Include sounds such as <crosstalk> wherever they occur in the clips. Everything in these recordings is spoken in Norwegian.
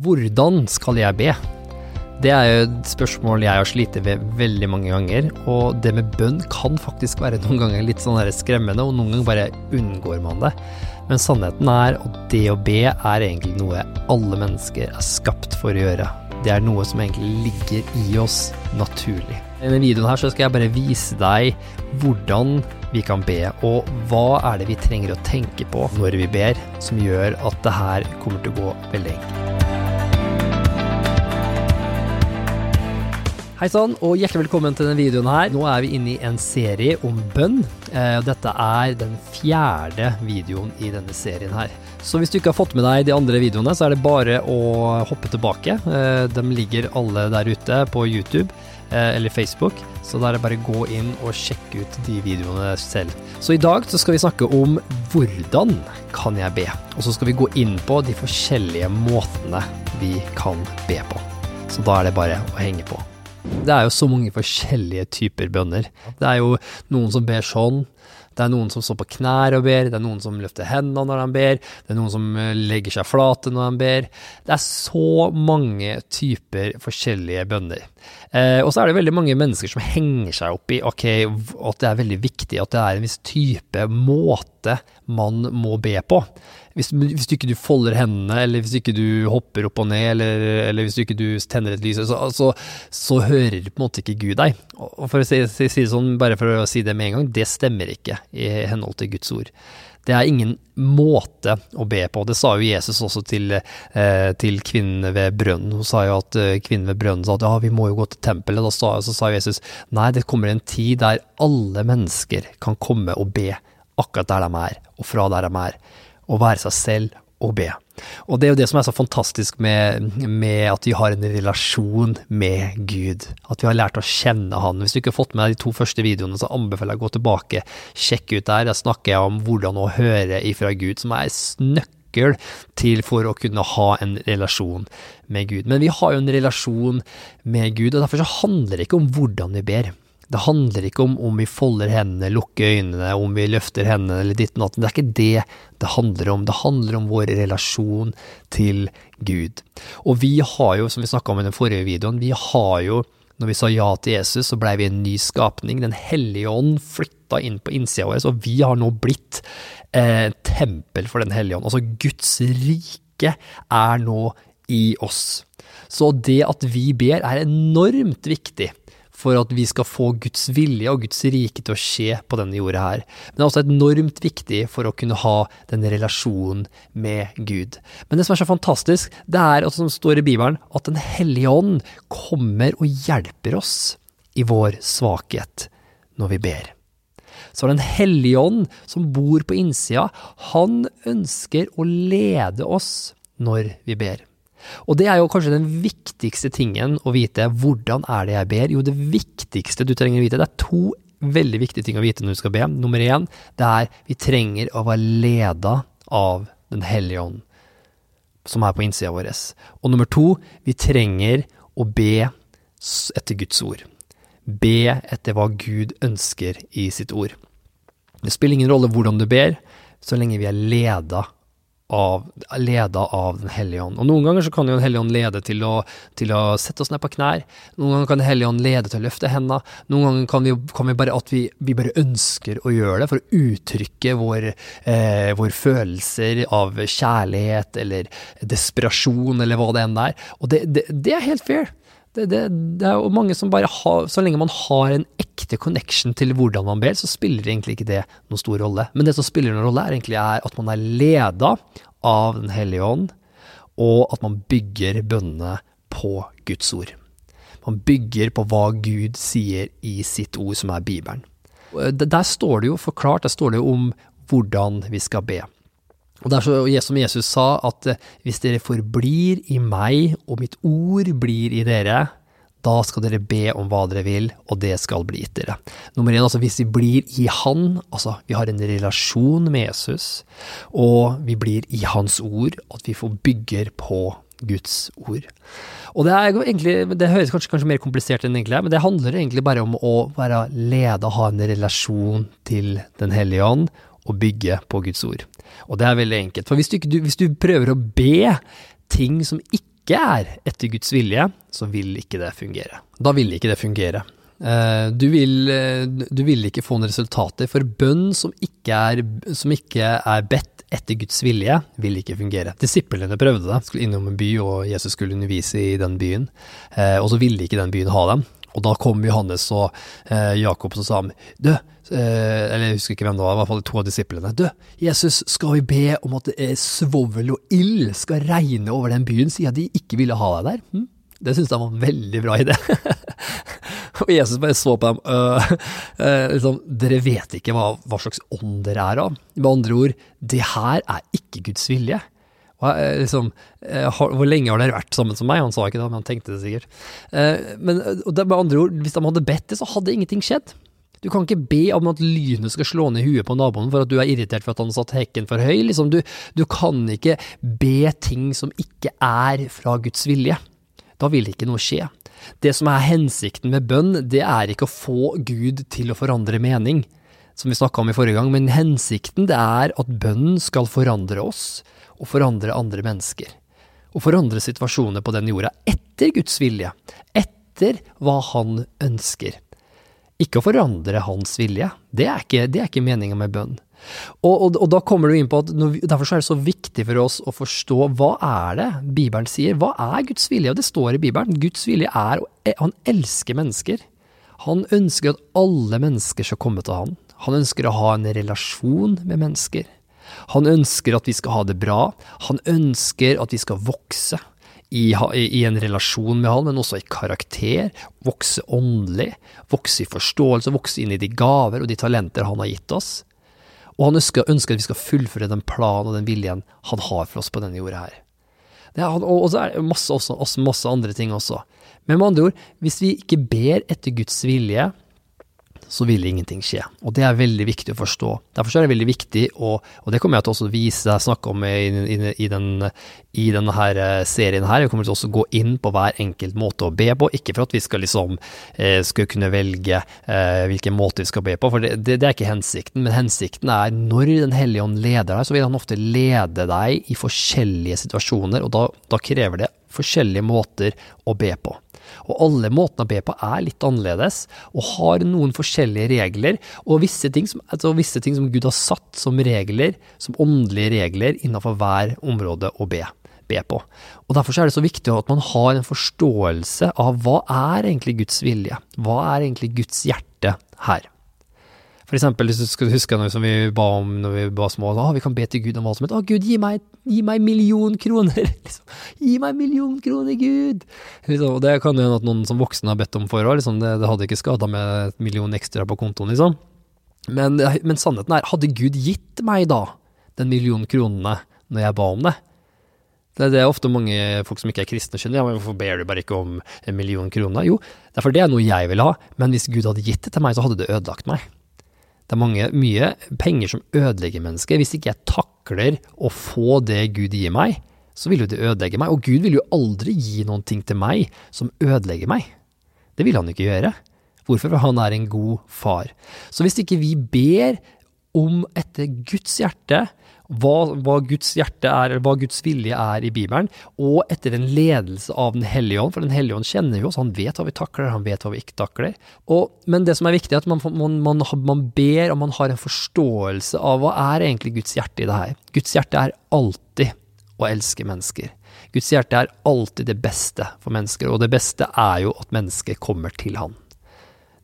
Hvordan skal jeg be? Det er jo et spørsmål jeg har slitt ved veldig mange ganger, og det med bønn kan faktisk være noen ganger litt sånn skremmende, og noen ganger bare unngår man det. Men sannheten er at det å be er egentlig noe alle mennesker er skapt for å gjøre. Det er noe som egentlig ligger i oss naturlig. I denne videoen her så skal jeg bare vise deg hvordan vi kan be, og hva er det vi trenger å tenke på når vi ber, som gjør at det her kommer til å gå veldig enkelt. Hei sann, og hjertelig velkommen til denne videoen her. Nå er vi inne i en serie om bønn. Eh, Dette er den fjerde videoen i denne serien her. Så hvis du ikke har fått med deg de andre videoene, så er det bare å hoppe tilbake. Eh, de ligger alle der ute på YouTube eh, eller Facebook, så da er det bare å gå inn og sjekke ut de videoene selv. Så i dag så skal vi snakke om hvordan kan jeg be, og så skal vi gå inn på de forskjellige måtene vi kan be på. Så da er det bare å henge på. Det er jo så mange forskjellige typer bønner. Det er jo noen som ber sånn, det er noen som står på knær og ber, det er noen som løfter hendene når de ber, det er noen som eh, legger seg flate når de ber. Det er så mange typer forskjellige bønner. Eh, og så er det veldig mange mennesker som henger seg opp i okay, at det er veldig viktig at det er en viss type måte man må be på. Hvis, hvis du ikke du folder hendene, eller hvis du ikke du hopper opp og ned, eller, eller hvis du ikke du tenner et lys, så, så, så, hører på en måte ikke Gud deg. Og for å si, si, si det sånn, bare for å si det med en gang, det stemmer ikke i henhold til Guds ord. Det er ingen måte å be på. Det sa jo Jesus også til, eh, til kvinnen ved brønnen. Hun sa jo at eh, kvinnen ved brønnen sa at ja, vi må jo gå til tempelet. Da så sa Jesus nei, det kommer en tid der alle mennesker kan komme og be akkurat der de er, og fra der de er å være seg selv og be. Og det er jo det som er så fantastisk med, med, at vi har en relasjon med Gud. At vi har lært å kjenne Han. Hvis du ikke har fått med deg de to første videoene, så anbefaler jeg å gå tilbake, sjekke ut der. Der snakker jeg om hvordan å høre ifra Gud, som er snøkkel til for å kunne ha en relasjon med Gud. Men vi har jo en relasjon med Gud, og derfor så handler det ikke om hvordan vi ber. Det handler ikke om om vi folder hendene, lukker øynene, om vi løfter hendene eller ditt og datt. Det er ikke det det handler om. Det handler om vår relasjon til Gud. Og vi har jo, som vi snakka om i den forrige videoen, vi har jo når vi sa ja til Jesus, så blei vi en ny skapning. Den hellige ånd flytta inn på innsida vår, og vi har nå blitt eh, tempel for Den hellige ånd. Altså Guds rike er nå i oss. Så det at vi ber er enormt viktig for at vi skal få Guds vilje og Guds rike til å skje på denne jorda her. Men det er også enormt viktig for å kunne ha den relasjonen med Gud. Men det som er så fantastisk, det er, som står i Bibelen, at Den hellige ånd kommer og hjelper oss i vår svakhet når vi ber. Så Den hellige ånd som bor på innsida, han ønsker å lede oss når vi ber. Og det er jo kanskje den viktigste tingen å vite. Hvordan er det jeg ber? Jo, det viktigste du trenger å vite, det er to veldig viktige ting å vite når du skal be. Nummer én, det er vi trenger å være leda av Den hellige ånd, som er på innsida vår. Og nummer to, vi trenger å be etter Guds ord. Be etter hva Gud ønsker i sitt ord. Det spiller ingen rolle hvordan du ber, så lenge vi er leda av, leda av Den hellige ånd. Og Noen ganger så kan jo Den hellige ånd lede til å, til å sette oss ned på knær. Noen ganger kan Den hellige ånd lede til å løfte hendene. Noen ganger kan vi, kan vi bare at vi, vi, bare ønsker å gjøre det for å uttrykke våre eh, vår følelser av kjærlighet eller desperasjon eller hva det enn er. Og det, det, det er helt fair. Det, det, det, er jo mange som bare har Så lenge man har en ekte connection til hvordan man ber, så spiller egentlig ikke det noen stor rolle. Men det som spiller noen rolle, er egentlig er at man er leda av Den hellige ånd, og at man bygger bønnene på Guds ord. Man bygger på hva Gud sier i sitt ord, som er Bibelen. Der står det jo forklart, der står det jo om hvordan vi skal be. Og det er så som Jesus sa, at eh, hvis dere forblir i meg, og mitt ord blir i dere, da skal dere be om hva dere vil, og det skal bli gitt dere. Nummer én, altså hvis vi blir i Han, altså vi har en relasjon med Jesus, og vi blir i Hans ord, at vi får bygger på Guds ord. Og det, er egentlig, det høres kanskje, kanskje mer komplisert enn egentlig men det handler egentlig bare om å være leda, ha en relasjon til Den hellige ånd, og bygge på Guds ord. Og det er veldig enkelt. For hvis du, hvis du prøver å be ting som ikke er etter Guds vilje, så vil ikke det fungere. Da vil ikke det fungere. Eh, du vil, eh, du vil ikke få noen resultater, for bønn som ikke er, som ikke er bedt etter Guds vilje, vil ikke fungere. Disiplene prøvde det, skulle innom en by, og Jesus skulle undervise i den byen, eh, og så ville ikke den byen ha dem. Og da kom Johannes og Jakob og sa du, eller jeg husker ikke hvem det var, i hvert fall to av disiplene. Du, Jesus, skal vi be om at svovel og ild skal regne over den byen, siden de ikke ville ha deg der? Hm? Det syntes jeg var en veldig bra idé. <laughs> og Jesus bare så på dem øh, øh, liksom, Dere vet ikke hva, hva, slags ånd dere er av. Med andre ord, det her er ikke Guds vilje. Og, øh, liksom, har, hvor lenge har dere vært sammen som meg? Han sa ikke det, men han tenkte det sikkert. Eh, men det, med andre ord, hvis de hadde bedt det, så hadde ingenting skjedd. Du kan ikke be om at lynet skal slå ned huet på naboen for at du er irritert for at han satt hekken for høy. Liksom, du, du kan ikke be ting som ikke er fra Guds vilje da vil ikke noe skje. Det som er hensikten med bønn, det er ikke å få Gud til å forandre mening, som vi snakka om i forrige gang, men hensikten det er at bønnen skal forandre oss, og forandre andre mennesker. Og forandre situasjoner på den jorda etter Guds vilje, etter hva Han ønsker. Ikke å forandre Hans vilje, det er ikke, det ikke meninga med bønn. Og, og, og, da kommer du inn på at Derfor er det så viktig for oss å forstå hva er det Bibelen sier. Hva er Guds vilje? Og det står i Bibelen. Guds vilje er Han elsker mennesker. Han ønsker at alle mennesker skal komme til han. Han ønsker å ha en relasjon med mennesker. Han ønsker at vi skal ha det bra. Han ønsker at vi skal vokse i, i, en relasjon med han, men også i karakter. Vokse åndelig. Vokse i forståelse, vokse inn i de gaver og de talenter han har gitt oss. Og han ønsker, ønsker, at vi skal fullføre den planen og den viljen han har for oss på denne jorda her. Det er, og så er det masse, også, masse andre ting også. Men med andre ord, hvis vi ikke ber etter Guds vilje, så vil ingenting skje. Og det er veldig viktig å forstå. Derfor er det veldig viktig, og, og det kommer jeg til å vise snakke om i, i, i, den, i denne her eh, serien her. Jeg kommer til å gå inn på hver enkelt måte å be på, ikke for at vi skal liksom eh, skal kunne velge eh, hvilken måte vi skal be på, for det, det, det, er ikke hensikten. Men hensikten er når Den hellige ånd leder deg, så vil han ofte lede deg i forskjellige situasjoner, og da, da krever det forskjellige måter å be på. Og alle måtene å be på er litt annerledes, og har noen forskjellige regler, og visse ting som, altså visse ting som Gud har satt som regler, som åndelige regler, innenfor hver område å be, på. Og Derfor er det så viktig at man har en forståelse av hva er egentlig Guds vilje? Hva er egentlig Guds hjerte her? For eksempel, hvis du skal huske noe som vi ba om når vi var små, ah, vi kan be til Gud om hva som helst. Å, Gud, gi meg, gi meg million kroner! <laughs> liksom. Gi meg million kroner, Gud! Liksom, og det kan jo hende at noen som voksne har bedt om for òg. Liksom, det, det, hadde ikke skada med et million ekstra på kontoen, liksom. Men, men, sannheten er, hadde Gud gitt meg da den million kronene når jeg ba om? Det, det er ofte mange folk som ikke er kristne, skjønner ja, men hvorfor ber du bare ikke om en million kroner? Jo, det er fordi det er noe jeg vil ha, men hvis Gud hadde gitt det til meg, så hadde det ødelagt meg. Det er mange, mye penger som ødelegger mennesker. Hvis ikke jeg takler å få det Gud gir meg, så vil jo det ødelegge meg. Og Gud vil jo aldri gi noen ting til meg som ødelegger meg. Det vil han ikke gjøre. Hvorfor? For han er en god far. Så hvis ikke vi ber om etter Guds hjerte, hva, hva, Guds hjerte er, eller hva Guds vilje er i Bibelen, og etter en ledelse av Den hellige ånd, for Den hellige ånd kjenner jo oss, han vet hva vi takler, han vet hva vi ikke takler. Og, men det som er viktig, er at man, man, man, man, ber, og man har en forståelse av hva er egentlig Guds hjerte i det her. Guds hjerte er alltid å elske mennesker. Guds hjerte er alltid det beste for mennesker, og det beste er jo at mennesker kommer til Han.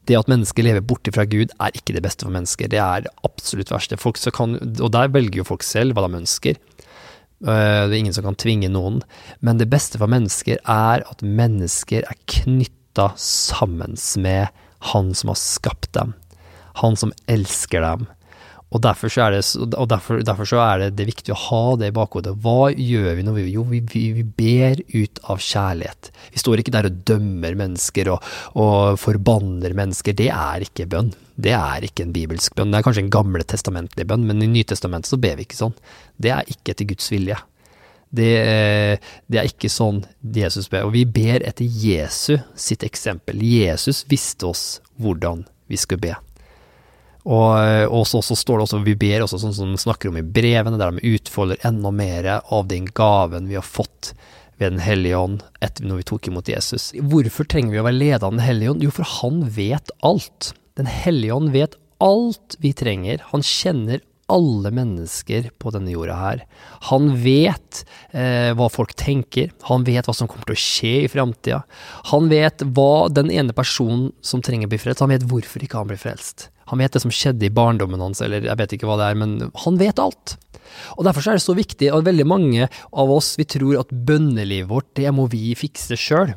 Det at mennesker lever borte fra Gud, er ikke det beste for mennesker. Det er det absolutt verste. Kan, og der velger jo folk selv hva de ønsker. Eh, det er ingen som kan tvinge noen. Men det beste for mennesker er at mennesker er knytta sammen med Han som har skapt dem. Han som elsker dem. Og derfor, så er, det, og derfor, derfor så er det, det viktig å ha det i bakhodet. Hva gjør vi når vi Jo, vi, vi, vi, ber ut av kjærlighet. Vi står ikke der og dømmer mennesker og, og, forbanner mennesker. Det er ikke bønn. Det er ikke en bibelsk bønn. Det er kanskje en gamle testamentlig bønn, men i Nytestamentet så ber vi ikke sånn. Det er ikke etter Guds vilje. Det, det, er ikke sånn Jesus ber. Og vi ber etter Jesu sitt eksempel. Jesus visste oss hvordan vi skulle be. Og, og så, så, står det også, vi ber også sånn som de snakker om i brevene, der de utfolder enda mer av den gaven vi har fått ved Den hellige ånd etter når vi tok imot Jesus. Hvorfor trenger vi å være ledet av Den hellige ånd? Jo, for han vet alt. Den hellige ånd vet alt vi trenger. Han kjenner alle mennesker på denne jorda her. Han vet eh, hva folk tenker, han vet hva som kommer til å skje i framtida. Han vet hva den ene personen som trenger å bli frelst, han vet hvorfor ikke han blir frelst. Han vet det som skjedde i barndommen hans, eller jeg vet ikke hva det er, men han vet alt. Og Derfor er det så viktig at veldig mange av oss vi tror at bønnelivet vårt, det må vi fikse sjøl.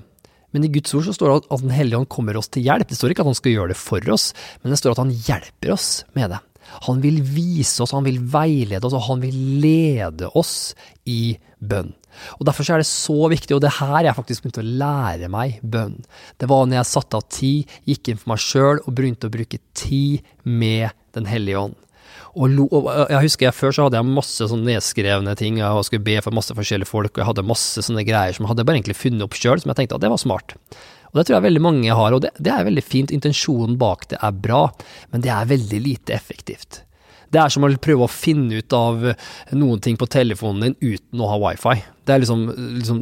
Men i Guds ord så står det at Den hellige ånd kommer oss til hjelp. Det står ikke at han skal gjøre det for oss, men det står at han hjelper oss med det. Han vil vise oss, han vil veilede oss, og han vil lede oss i bønn. Og Derfor er det så viktig, og det her jeg faktisk begynte å lære meg bønn. Det var når jeg satte av tid, gikk inn for meg sjøl og begynte å bruke tid med Den hellige ånd. Og, og, jeg husker jeg Før så hadde jeg masse sånn nedskrevne ting, jeg skulle be for masse forskjellige folk, og jeg hadde masse sånne greier som jeg hadde bare egentlig funnet opp sjøl, som jeg tenkte at det var smart. Og det tror jeg veldig mange har, og det, det er veldig fint. Intensjonen bak det er bra, men det er veldig lite effektivt. Det er som å prøve å finne ut av noen ting på telefonen din uten å ha wifi. Det er liksom, liksom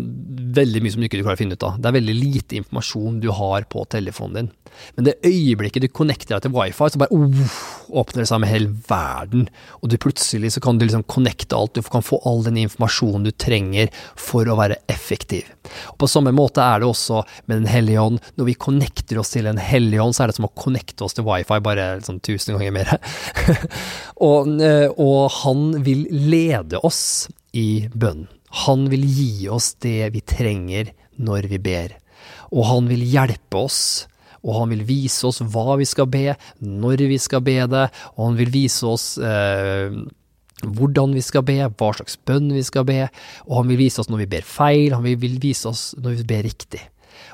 veldig mye som du ikke klarer å finne ut av. Det er veldig lite informasjon du har på telefonen din. Men det øyeblikket du connecter deg til wifi, så bare uh, åpner det seg med hele verden. Og du plutselig så kan du liksom connecte alt, du kan få all den informasjonen du trenger for å være effektiv. Og På samme måte er det også med Den hellige ånd. Når vi connecter oss til Den hellige ånd, så er det som å connecte oss til wifi, bare sånn tusen ganger mer. <laughs> og, eh, og han vil lede oss i bønnen. Han vil gi oss det vi trenger når vi ber. Og han vil hjelpe oss, og han vil vise oss hva vi skal be, når vi skal be det, og han vil vise oss eh, hvordan vi skal be, hva slags bønn vi skal be, og han vil vise oss når vi ber feil, han vil vise oss når vi ber riktig.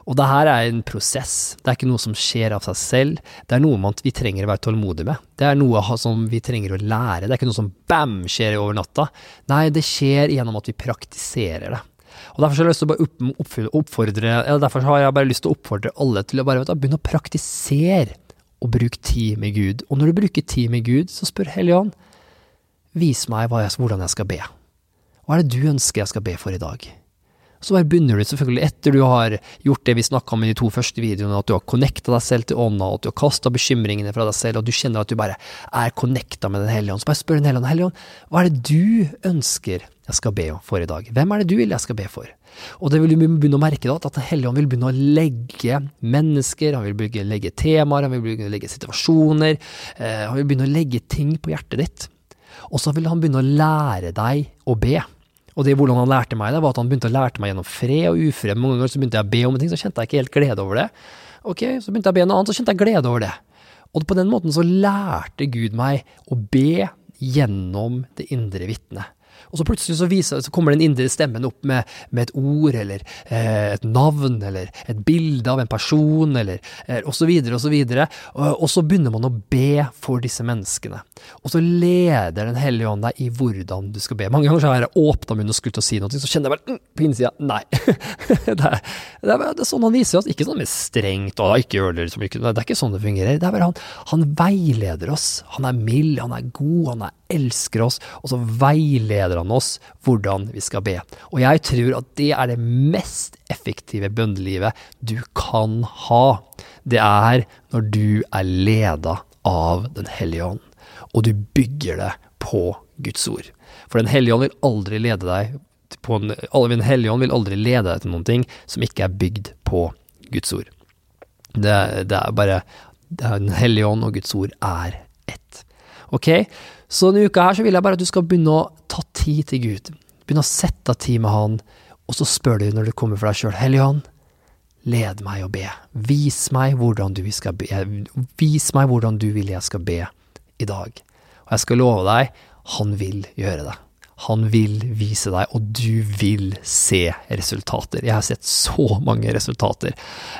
Og det her er en prosess, det er ikke noe som skjer av seg selv, det er noe vi trenger å være tålmodige med. Det er noe som vi trenger å lære, det er ikke noe som bam skjer over natta. Nei, det skjer gjennom at vi praktiserer det. Og Derfor har jeg lyst til å oppfordre, derfor har jeg bare lyst til å oppfordre alle til å bare du, begynne å praktisere og bruke tid med Gud. Og når du bruker tid med Gud, så spør Hellige vis meg jeg, hvordan jeg skal be. Hva er det du ønsker jeg skal be for i dag? Så bare begynner du selvfølgelig etter du har gjort det vi snakka om i de to første videoene, at du har connecta deg selv til ånda, at du har kasta bekymringene fra deg selv, og du kjenner at du bare er connecta med Den hellige ånd. Så bare spør Den hellige ånd, Hellige ånd, hva er det du ønsker jeg skal be for i dag? Hvem er det du vil jeg skal be for? Og det vil du begynne å merke da, at Den hellige ånd vil begynne å legge mennesker, han vil begynne å legge temaer, han vil begynne å legge situasjoner, eh, han vil begynne å legge ting på hjertet ditt. Og så vil han begynne å lære deg å be. Og det hvordan han lærte meg det, var at han begynte å lære meg gjennom fred og ufred. Mange ganger så begynte jeg å be om ting, så kjente jeg ikke helt glede over det. Ok, Så begynte jeg å be noe annet, så kjente jeg glede over det. Og på den måten så lærte Gud meg å be gjennom det indre vitnet. Og så plutselig så, viser, så kommer den indre stemmen opp med, med et ord, eller eh, et navn, eller et bilde av en person, eller eh, osv., osv. Og, og, så begynner man å be for disse menneskene. Og så leder Den hellige ånd deg i hvordan du skal be. Mange ganger har jeg åpna munnen og skulle til å si noe, så kjenner jeg bare mm, på innsida nei. <laughs> det, er, det, er, det, er, sånn han viser oss. Ikke sånn med strengt og ikke gjør det liksom, ikke, Det er ikke sånn det fungerer. Det er bare han, han veileder oss. Han er mild, han er god, han er elsker oss, og så veileder han oss hvordan vi skal be. Og jeg tror at det er det mest effektive bønnelivet du kan ha. Det er når du er leda av Den hellige ånd, og du bygger det på Guds ord. For Den hellige ånd vil aldri lede deg på en, Den hellige ånd vil aldri lede deg til noe som ikke er bygd på Guds ord. Det, det er bare Den hellige ånd og Guds ord er ett. Ok, så denne uka her så vil jeg bare at du skal begynne å ta tid til Gud. Begynne å sette av tid med Han, og så spør du når du kommer for deg sjøl, Hellige led meg å be. Vis meg du skal be. Vis meg hvordan du vil jeg skal be i dag. Og jeg skal love deg, han vil gjøre det. Han vil vise deg, og du vil se resultater. Jeg har sett så mange resultater.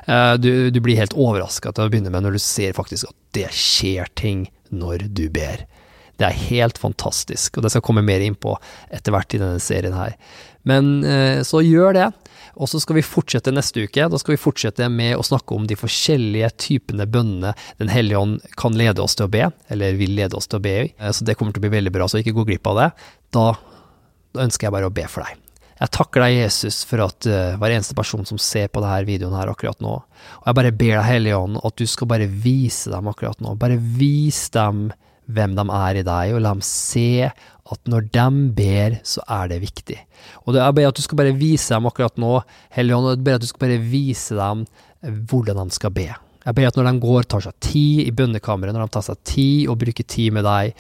Eh, du, du blir helt overraska til å begynne med når du ser faktisk at det skjer ting når du ber. Det er helt fantastisk, og det skal komme mer inn på etter hvert i denne serien her. Men eh, så gjør det. Og så skal vi fortsette neste uke. Da skal vi fortsette med å snakke om de forskjellige typene bønnene Den hellige ånd kan lede oss til å be, eller vil lede oss til å be i. Eh, så det kommer til å bli veldig bra, så ikke gå glipp av det. Da, da ønsker jeg bare å be for deg. Jeg takker deg, Jesus, for at uh, hver eneste person som ser på denne videoen her akkurat nå, og jeg bare ber deg, Hellige Ånd, at du skal bare vise dem akkurat nå, bare vis dem hvem de er i deg, og la dem se at når de ber, så er det viktig. Og jeg ber at du skal bare vise dem akkurat nå, Hellige Ånd, jeg ber at du skal bare vise dem eh, hvordan de skal be. Jeg ber at når de går, tar seg tid i bønnekammeret, når de tar seg tid og bruker tid med deg,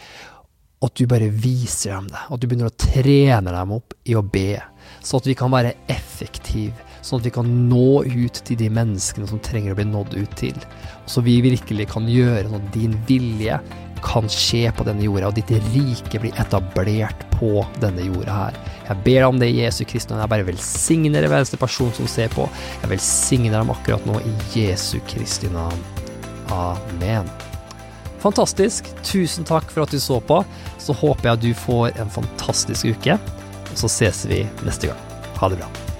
at du bare viser dem det, at du begynner å trene dem opp i å be, sånn at vi kan være effektive, sånn at vi kan nå ut til de menneskene som trenger å bli nådd ut til, så vi virkelig kan gjøre sånn at din vilje kan skje på denne jorda, og ditt rike blir etablert på denne jorda her. Jeg ber om det i Jesu Kristi navn. Jeg bare velsigner hver eneste person som ser på. Jeg velsigner dem akkurat nå i Jesu Kristi navn. Amen. Fantastisk. Tusen takk for at du så på. Så håper jeg du får en fantastisk uke. Og så ses vi neste gang. Ha det bra.